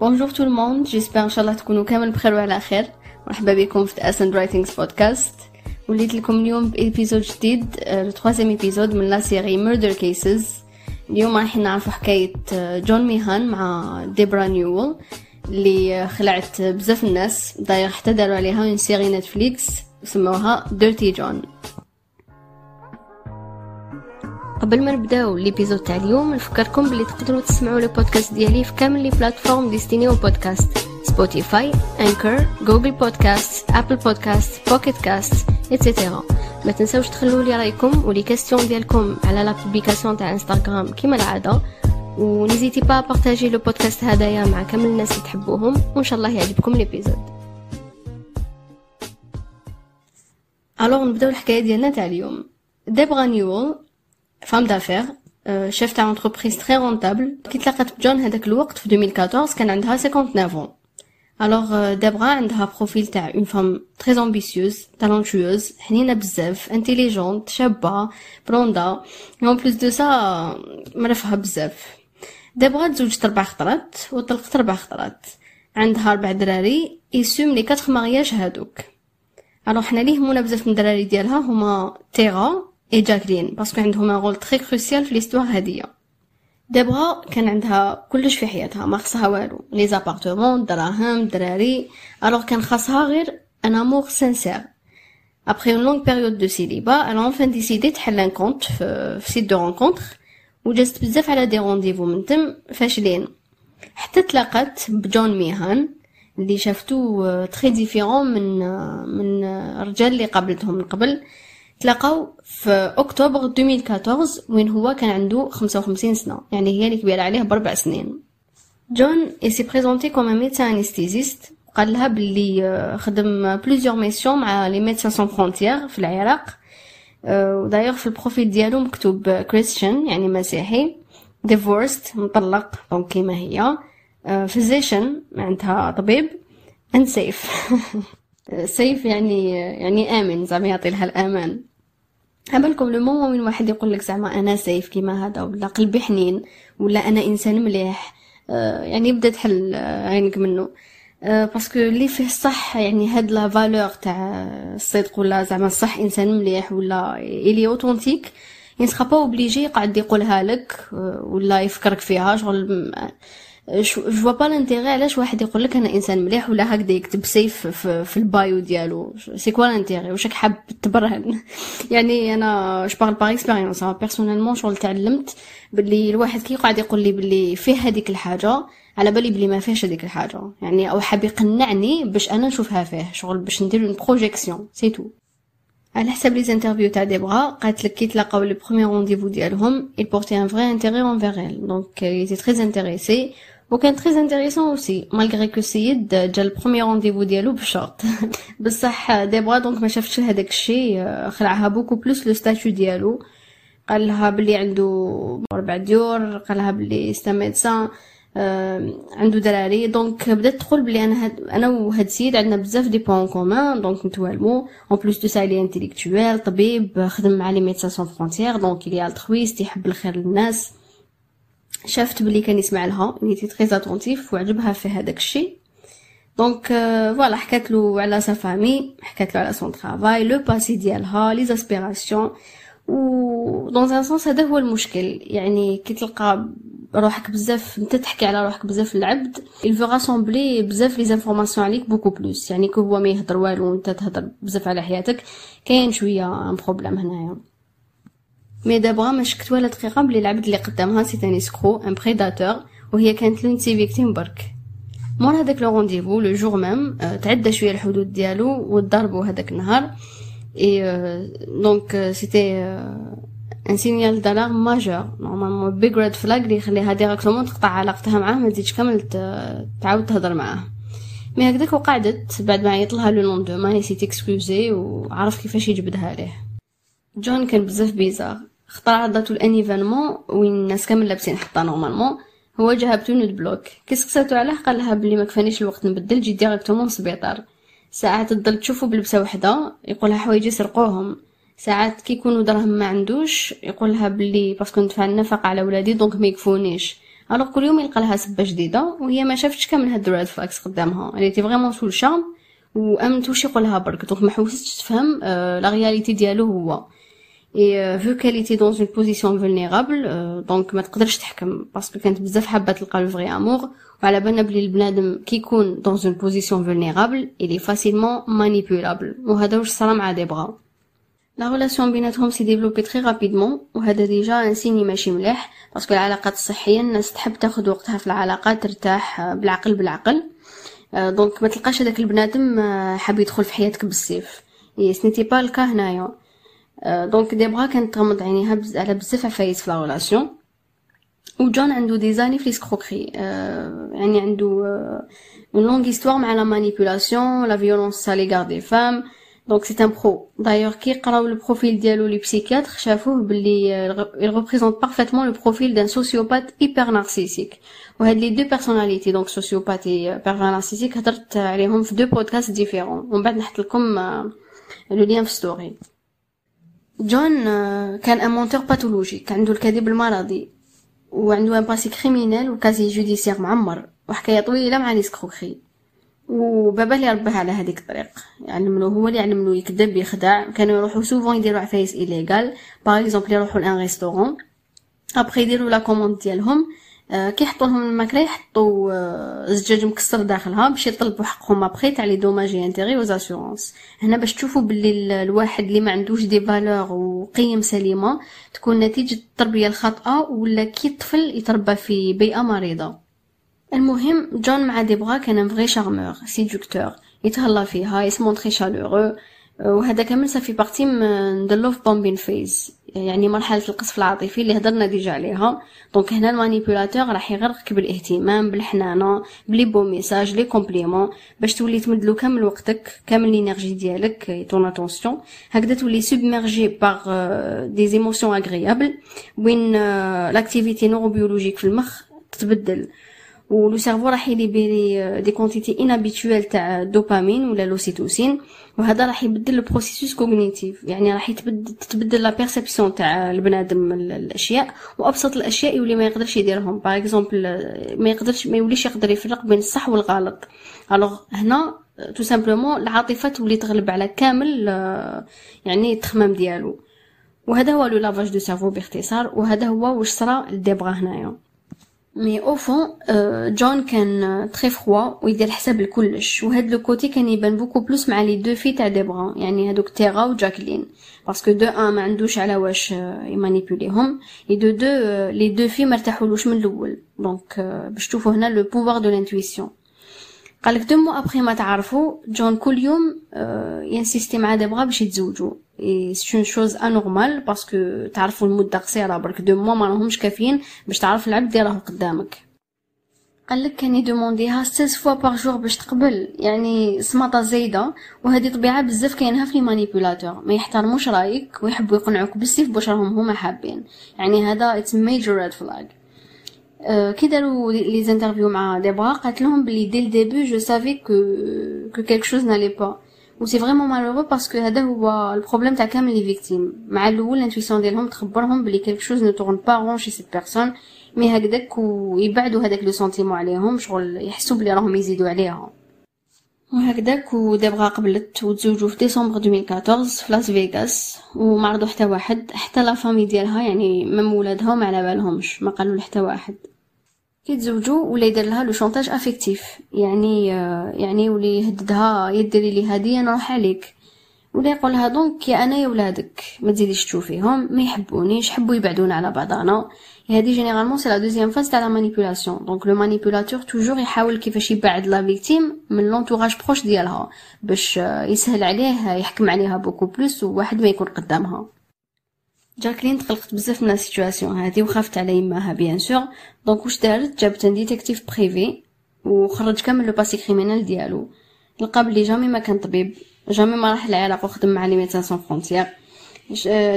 Bonjour tout le monde j'espère ان شاء الله تكونوا كامل بخير وعلى خير مرحبا بكم في اسند رايتينغز بودكاست وليت لكم اليوم ب épisode جديد le troisième épisode من la série Murder Cases اليوم راح نعرفوا حكاية جون ميهان مع ديبرا نيول اللي خلعت بزاف الناس. داير حتى داروا عليها une série Netflix سموها Dirty John قبل ما نبداو l'épisode تاع اليوم نفكركم بلي تقدروا تسمعوا les podcasts ديالي في كامل les plateformes destinées aux podcasts Spotify Anchor Google Podcast Apple Podcast Pocket Casts et cetera ما تنساوش تخلوا لي رأيكم و les questions ديالكم على la publication تاع انستغرام كيما العادة. و n'hésitez pas à partager le podcast هدايا مع كامل الناس اللي تحبوهم. وان شاء الله يعجبكم l'épisode alors نبداو الحكاية ديالنا تاع اليوم. ديبغا نيول femme d'affaires chef تاع entreprise très rentable كي تلاقات بجون هذاك الوقت في 2014 كان عندها 59 Alors ديبغا عندها profil تاع une femme très ambitieuse talentueuse حنينه بزاف intelligente شابه blonde en plus de ça مرفها بزاف ديبغا تزوجت ربع خطرات وطلقت ربع خطرات عندها ربع دراري issus من les quatre mariages هادوك alors حنا اللي يهمونا بزاف من الدراري ديالها هما تيغا et جاكلين parce que عندهم rôle très crucial في l'histoire هادية. ديبغا كان عندها كلش في حياتها. ما خصها والو. les appartements دراهم دراري. alors كان خاصها غير un amour sincère après une longue période de célibat elle a enfin décidé تحل un compte في, site de rencontre وجازت بزاف على des rendez-vous من تم فاشلين حتى تلاقات بجون ميهان اللي شافتو très différent من من الرجال اللي قابلتهم من قبل. تلاقاو في أكتوبر 2014 وين هو كان عنده 55 سنة يعني هي اللي كبيرة عليه بربع سنين. جون s'est présenté comme médecin anesthésiste قال لها باللي خدم plusieurs missions مع les Médecins sans frontières في العراق. ودايوغ في ال profil ديالو مكتوب كريستيان يعني مسيحي divorced مطلق donc كيما هي. Physician معناتها طبيب and safe safe يعني يعني آمن زعما يعطي لها الأمان. بالكم le moment من واحد يقول لك زعما أنا safe كيما هذا ولا قلبي حنين ولا أنا إنسان مليح. آه يعني يبدا تحل عينك منه. آه parce que اللي فيه الصح يعني هاد la valeur تاع الصدق ولا زعما الصح إنسان مليح ولا il est authentique يعني sera pas obligé يقعد يقولها لك ولا يفكرك فيها شغل je vois pas l'intérêt علاش واحد يقول لك أنا إنسان مليح ولا هكذا يكتب safe في, في ال bio ديالو. c'est quoi l'intérêt واش حاب تبرهن. يعني أنا je parle par expérience personnellement شغل تعلمت؟ باللي الواحد كي يقعد يقول لي باللي فيه هذيك الحاجة على بالي بلي ما فيهش هذيك الحاجة. يعني أو حاب يقنعني باش أنا نشوفها فيه. شغل باش ندير une projection c'est tout على حسب les interviews تاع ديبغا قالت لك كي تلاقاو les premiers rendez-vous ديالهم il portait un vrai intérêt envers elle. Donc il était très intéressé. وكان très intéressant aussi malgré que السيد جا ال premier rendez-vous ديالو بالشورت بصح ديبغا donc ما شافتش هذاك الشيء خلعها beaucoup plus le statut ديالو. قال لها بلي عنده ربع ديور قال لها بلي c'est un médecin عنده دراري. donc بدات تقول بلي أنا هاد أنا وهاد السيد عندنا بزاف des points communs donc نتوالمو. en plus de ça il est intellectuel طبيب خدم مع les Médecins sans frontières donc il est altruiste يحب الخير للناس. شافت بلي كان يسمع لها il était très attentif وعجبها في هذاك الشيء. دونك voilà حكات له على sa famille حكات له على son travail le passé ديالها les aspirations و dans un sens هذا هو المشكل. يعني كي تلقى روحك بزاف أنت تحكي على روحك بزاف العبد il veut rassembler بزاف les informations عليك beaucoup plus يعني que هو ما يهضر والو وانت تهضر بزاف على حياتك كاين شوية un problème هنايا. mais ديبغا ما شكت ولا دقيقه بلي العبد اللي قدامها c'est un escroc un prédateur وهي كانت l'une de ses victimes برك مور هذاك le rendez-vous le jour même تعدى شوية الحدود ديالو وضربوا هذاك النهار et donc c'était un signal d'alarme majeur normalement big red flag اللي يخليها directement تقطع علاقتها معاه ما تزيدش كامل تعاود تهضر معاه mais هكذاك وقعدت بعد ما عيط لها le lendemain il s'est excusé وعرف كيفاش يجبدها ليه جون كان بزاف bizarre خطر عرضاتو ل un événement وين الناس كامل لابسين حطة normalement. هو جا ب tenue de bloc. كي سقساتو عليه قال لها بلي ما كفانيش الوقت نبدل جيت directement للسبيطار. ساعات تضل تشوفو بلبسة وحدة يقولها حوايج يسرقوهم ساعات كي يكونوا دراهم ما عندوش يقولها بلي parce que ندفع النفقة على ولادي donc ما يكفونيش. alors كل يوم يلقى لها سبة جديدة وهي ما شافتش كامل هاد ال red flags قدامها. elle était vraiment sous le charme وامنت واش يقولها برك. donc ما حوستش تفهم la réalité ديالو هو. et vu qu'elle était dans une position vulnérable donc ما تقدرش تحكم. parce que كانت بزاف حابة تلقى le vrai amour وعلى بالنا بلي البنادم كي يكون dans une position vulnérable il est facilement manipulable وهذا واش صرا مع ديبرا. la relation بيناتهم s'est développée très rapidement وهذا déjà un signe ماشي مليح. parce que العلاقات الصحية الناس تحب تاخذ وقتها في العلاقات ترتاح بالعقل بالعقل. donc ما تلقاش هذاك البنادم حاب يدخل في حياتك بالسيف. c'était pas le cas هنايا. donc ديبرا كانت تغمض عينيها على بزاف عفايس في la relation وجون عنده des années في l'escroquerie يعني عنده une longue histoire مع la manipulation la violence à l'égard des femmes donc c'est un pro d'ailleurs كي قراو ال profil ديالو les psychiatres شافوه باللي il représente parfaitement le profil d'un sociopathe hyper narcissique. وهاد les deux personnalités donc sociopathe et pervers narcissique هضرت عليهم في deux podcasts différents ومن بعد نحط لكم le lien في story جون كان un menteur pathologique عنده الكذب المرضي. وعنده un passé criminel و casier judiciaire معمر. وحكاية طويلة مع l'escroquerie وبابا اللي رباه على هذيك الطريق. يعلملو هو اللي يعلملو يكذب يخدع. كانوا يروحوا souvent يديروا عفايس illégales par exemple يروحوا ل un restaurant après يديروا la commande ديالهم. كي يحطوا لهم الماكلة يحطوا آه زجاج مكسر داخلها باش يطلبوا حقهم après تاع les dommages-intérêts و assurances هنا باش تشوفوا باللي الواحد اللي ما عندوش des valeurs وقيم سليمة تكون نتيجة التربية الخاطئة ولا كي الطفل يتربى في بيئة مريضة. المهم جون مع ديبغا كان un vrai charmeur séducteur يتهلا فيها ي se montrer chaleureux وهذا كامل ça fait partie من the love bombing phase يعني مرحلة القصف العاطفي اللي هضرنا déjà عليها. donc هنا ال manipulateur راح يغرقك بالاهتمام بالحنانة ب les beaux messages les compliments باش تولي تمدلو كامل وقتك كامل l'énergie ديالك ton attention هكذا تولي submergée par des émotions agréables وين l'activité neurobiologique في المخ تتبدل. و le cerveau راح ي libérer des quantités inhabituelles تاع دوبامين ولا l'ocytocine وهذا راح يبدل ال processus cognitif يعني راح يتبدل تتبدل la perception تاع البنادم الأشياء. وابسط الأشياء يولي ما يقدرش يديرهم. par exemple ما يقدرش ما يوليش يقدر يفرق بين الصح والغلط. alors هنا tout simplement العاطفة تولي تغلب على كامل يعني التخمام ديالو. وهذا هو le lavage de cerveau باختصار. وهذا هو واش صرا لديبغا هنايا. mais au fond جون كان très froid ويدير حساب لكلش وهاد le côté كان يبان beaucoup plus مع les deux filles تاع ديبرا يعني هادوك تيغا و جاكلين parce que de un ما عندوش على واش ي manipuler هم et de deux les deux filles مرتاحولوش من الأول donc باش تشوفوا هنا le pouvoir de l'intuition قالك deux mois après ما تعرفوا جون كل يوم ي insister مع ديبرا باش يتزوجوا c'est une chose anormale parce que تعرفوا المدة قصيرة برك deux mois ما راهمش كافيين باش تعرف العبد اللي راه قدامك. قالك كان ي demander ها 16 fois par jour باش تقبل. يعني سماطه زايدة وهذه طبيعة بزاف كاينها في manipulateurs ما يحترموش رأيك ويحبوا يقنعوك بالسيف باش راهم هما حابين. يعني هذا it's major red flag كي داروا les interviews مع ديبرا قالت لهم بلي dès le début je savais que que quelque chose n'allait pas et c'est vraiment malheureux parce que هذا هو ال problème تاع كامل les victimes مع الأول ال intuition ديالهم تخبرهم بلي quelque chose ne tourne pas rond chez cette personne mais هكداك ويبعدوا هذاك le sentiment عليهم شغل يحسوا بلي راهم يزيدوا عليها. وهكذاك ودابغا قبلت وتزوجوا في ديسمبر 2014 في لاس فيغاس. وما حتى واحد حتى la famille ديالها يعني même ولادها ما على بالهمش ما قالوا لحتى واحد. كي تزوجوا ولا يدير لها le chantage affectif. يعني يعني ولي يهددها يديري لي هديه نروح عليك. ولا يقول لها donc يا أنا يا ولادك. ما تزيديش تشوفيهم ما يحبونيش حبوا يبعدونا على بعضنا. هذه généralement c'est la deuxième phase تاع la manipulation donc le manipulateur toujours يحاول كيفاش يبعد la victime من l'entourage proche ديالها. باش يسهل عليه يحكم عليها beaucoup plus وواحد ما يكون قدامها. جاكلين تقلقت بزاف من ال situation هذه وخافت على يماها bien sûr donc واش دارت جابت un détective privé وخرج كامل le passé criminel ديالو لقى بلي jamais ما كان طبيب jamais ما راح العراق وخدم مع les médecins sans frontières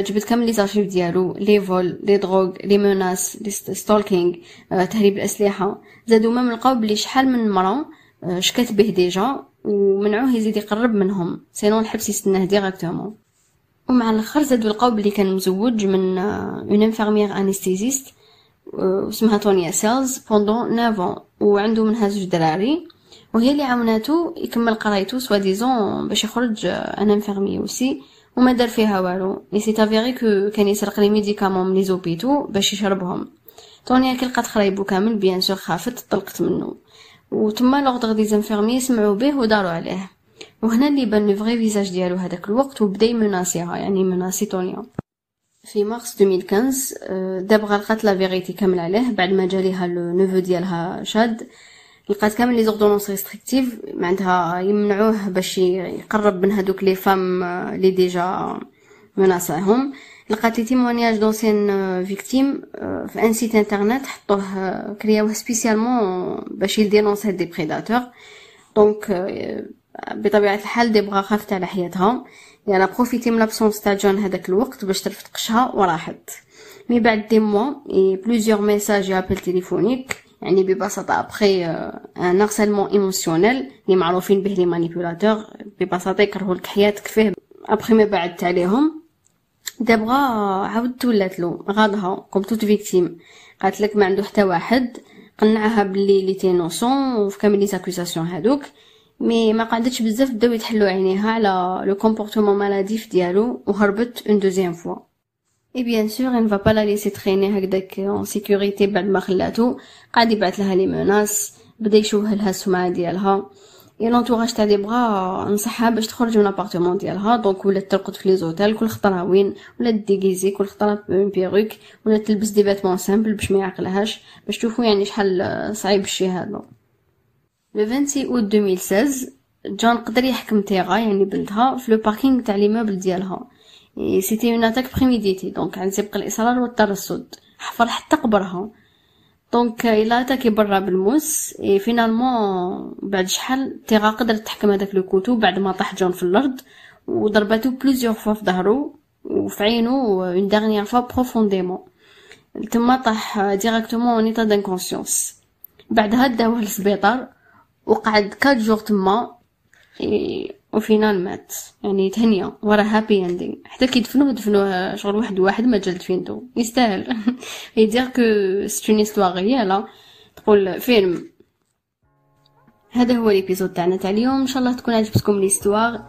جبت كامل les archives ديالو les vols les drogues les menaces les stalking تهريب الاسلحه زادو même لقاو بلي شحال من مرا شكات به ديجا ومنعوه يزيد يقرب منهم sinon الحبس يستناه directement ومع الآخر زادو لقاو بلي كان مزوج من une infirmière anesthésiste اسمها تونيا سيلز pendant 9 وعنده منها زوج دراري وهي اللي عاوناتو يكمل قرايتو soi-disant باش يخرج un infirmier aussi وما دار فيها والو. il s'est avéré que كان يسرق les médicaments من les hôpitaux باش يشربهم. طونيا كي لقات خرايبو كامل bien sûr خافت طلقت منه. وتما l'ordre des infirmiers سمعوا به وداروا عليه. وهنا اللي بان le vrai visage ديالو هذاك الوقت وبدا يمناسيها يعني مناسي طونيا في مارس 2015 دابغا لقات la vérité كامل عليه بعد ما جاليها le neveu ديالها شاد لقات كامل les ordonnances restrictives معناتها يمنعوه باش يقرب من هذوك les femmes لي déjà مناصعهم لقات les témoignages d'anciennes victimes في un site internet حطوه كرياوه spécialement باش ي dénoncer هاد des prédateurs. donc بطبيعة الحال ديبغا خافت على حياتها يعني profité من l'absence تاع جون هذاك الوقت باش ترفد قشها وراحت. mais بعد des mois et plusieurs messages appels téléphoniques يعني ببساطة après un harcèlement émotionnel اللي معروفين به les manipulateurs ببساطة يكرهوا لك حياتك فيه. ابخي ما بعدت عليهم دابغا عاودت ولات له غاضها comme toute victime قالت لك ما عنده حتى واحد قنعها بلي il est innocent وفي كامل les accusations هادوك. mais ما قعدتش بزاف بداو يتحلوا عينيها على le comportement maladif ديالو وهربت une deuxième fois et bien sûr on va pas la laisser traîner هكداك en sécurité بعد ما خلاتو. قاعد يبعث لها les menaces بدأ يشوه لها السمعة ديالها. et l'entourage تاع ديبغا نصحها باش تخرج من l'appartement ديالها. donc ولات ترقد في les hôtels كل خطرة وين؟ ولا déguisée كل خطرة perruque ولا تلبس des vêtements simples باش ما يعقلهاش باش تشوفوا يعني شحال صعيب الشيء هذا le 26 اوت 2016 جون قدر يحكم تيغا يعني بنتها في le parking تاع l'immeuble ديالها c'était une attaque préméditée donc عن سبق الاصرار والترصد حفر حتى قبرها donc il l'a attaquée برا بالموس et finalement بعد شحال تيغا قدرت تحكم هذاك le couteau بعد ما طاح جون في الأرض وضرباتو plusieurs fois في ظهرو وفي عينو une dernière fois profondément تما طاح directement en état d'inconscience بعدها داوه للسبيطار وقعد quatre jours تما و final مات. يعني تهنية ورا happy ending حتى كي دفنوه دفنوه شغل واحد واحد ما جلد فينتو يستاهل. on dirait que c'est une histoire réelle تقول فيلم. هذا هو l'épisode تاعنا تاع اليوم. إن شاء الله تكون عجبتكم l'histoire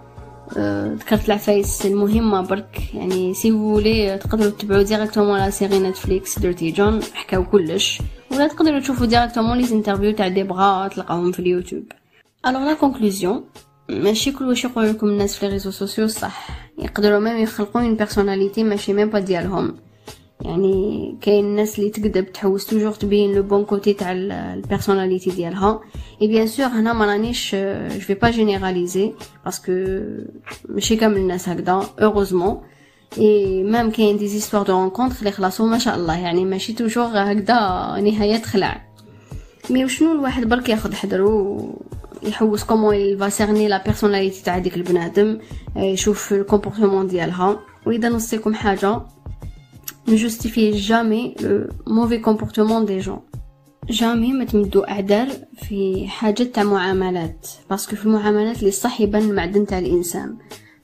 ذكرت العفايس المهمة برك. يعني si voulez تقدروا تتبعوا directement la série Netflix Dirty John. حكاو كلش. ولا تقدروا تشوفوا directement les interviews تاع ديبغا تلقاهم في ال YouTube alors la conclusion ماشي كل واش يقول لكم الناس في les réseaux sociaux صح. يقدروا même يخلقوا une personnalité ماشي même pas ديالهم. يعني كاين الناس اللي تكذب تحوس toujours تبين le bon côté تاع ال personnalité ديالها. et bien sûr هنا ما رانيش je vais pas généraliser parce que ماشي كامل الناس هكذا. heureusement et même كاين des histoires de rencontre اللي خلاصو ما شاء الله. يعني ماشي toujours هكذا نهاية خلع. mais وشنو الواحد برك ياخذ حذرو يحوس comment il cerne la personnalité تاع ديك البنادم يشوف ال comportement ديالها. وإذا نوصيكم حاجة ne justifie jamais le mauvais comportement des gens. jamais ما تمدوا أعذار في حاجة تاع معاملات. parce que في المعاملات اللي صح يبان المعدن تاع الإنسان.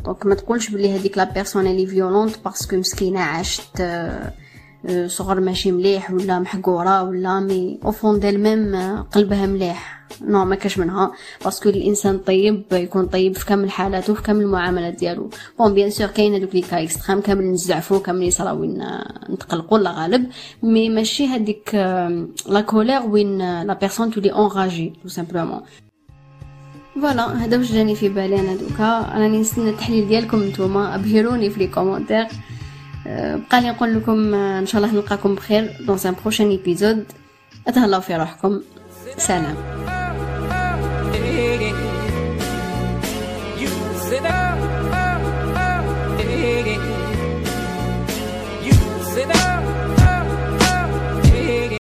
donc ما تقولش بلي هذيك la personne اللي violente parce que مسكينه عاشت صغر ماشي مليح ولا محقوره ولا mais au fond d'elle-même قلبها مليح non ما كاش منها parce que الانسان طيب يكون طيب في كامل حالاته في كامل المعاملات ديالو bon bien sûr كاين هذوك les cas extrêmes كامل نزعفو كامل يصراو وين نتقلقوا لا غالب mais ماشي هذيك la colère وين la personne تولي enragée tout simplement voilà هذا واش جاني في بالي أنا دوكا. راني نستنى التحليل ديالكم نتوما أبهروني في les commentaires. بقى لي نقول لكم إن شاء الله نلقاكم بخير dans un prochain épisode أتهلاو في روحكم. سلام.